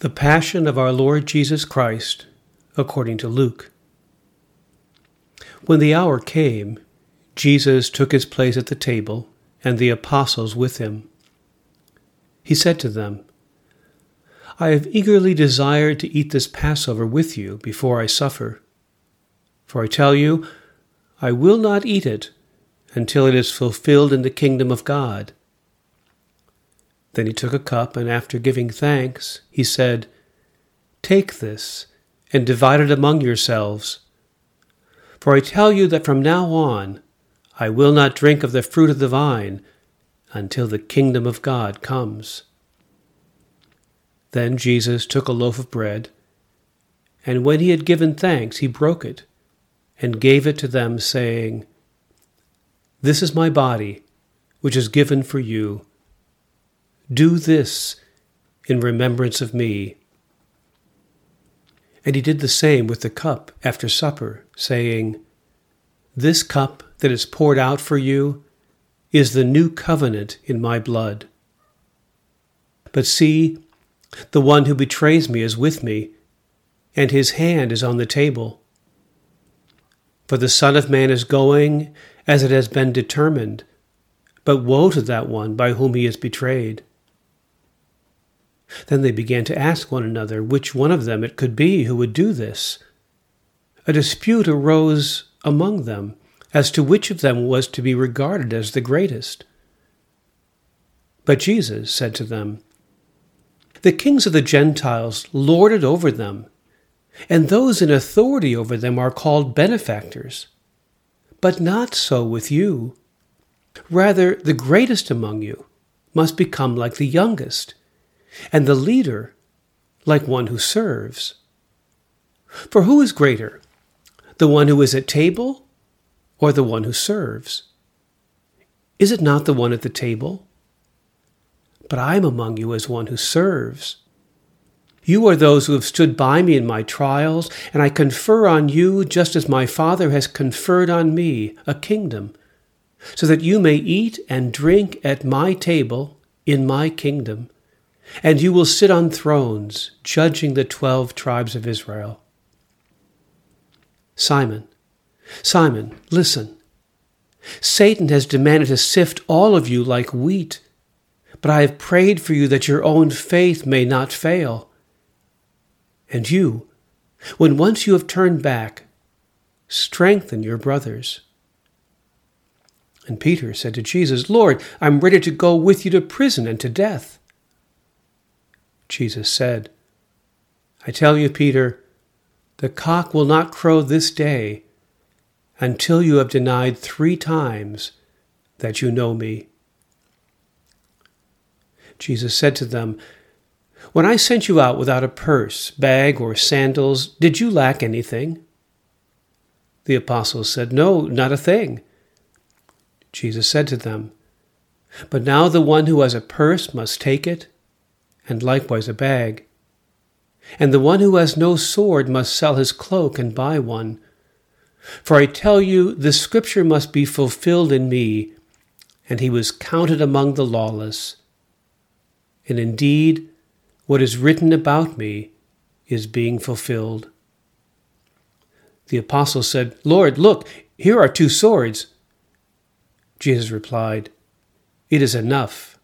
The Passion of our Lord Jesus Christ, according to Luke. When the hour came, Jesus took his place at the table, and the apostles with him. He said to them, I have eagerly desired to eat this Passover with you before I suffer. For I tell you, I will not eat it until it is fulfilled in the kingdom of God. Then he took a cup, and after giving thanks, he said, Take this, and divide it among yourselves. For I tell you that from now on I will not drink of the fruit of the vine until the kingdom of God comes. Then Jesus took a loaf of bread, and when he had given thanks, he broke it, and gave it to them, saying, This is my body, which is given for you. Do this in remembrance of me. And he did the same with the cup after supper, saying, This cup that is poured out for you is the new covenant in my blood. But see, the one who betrays me is with me, and his hand is on the table. For the Son of Man is going as it has been determined, but woe to that one by whom he is betrayed. Then they began to ask one another which one of them it could be who would do this. A dispute arose among them as to which of them was to be regarded as the greatest. But Jesus said to them, The kings of the Gentiles lord it over them, and those in authority over them are called benefactors. But not so with you. Rather, the greatest among you must become like the youngest and the leader like one who serves. For who is greater, the one who is at table or the one who serves? Is it not the one at the table? But I am among you as one who serves. You are those who have stood by me in my trials, and I confer on you, just as my Father has conferred on me, a kingdom, so that you may eat and drink at my table in my kingdom and you will sit on thrones, judging the twelve tribes of Israel. Simon, Simon, listen. Satan has demanded to sift all of you like wheat, but I have prayed for you that your own faith may not fail. And you, when once you have turned back, strengthen your brothers. And Peter said to Jesus, Lord, I'm ready to go with you to prison and to death. Jesus said, I tell you, Peter, the cock will not crow this day until you have denied three times that you know me. Jesus said to them, When I sent you out without a purse, bag, or sandals, did you lack anything? The apostles said, No, not a thing. Jesus said to them, But now the one who has a purse must take it and likewise a bag. And the one who has no sword must sell his cloak and buy one. For I tell you, the scripture must be fulfilled in me, and he was counted among the lawless. And indeed, what is written about me is being fulfilled. The apostle said, Lord, look, here are two swords. Jesus replied, It is enough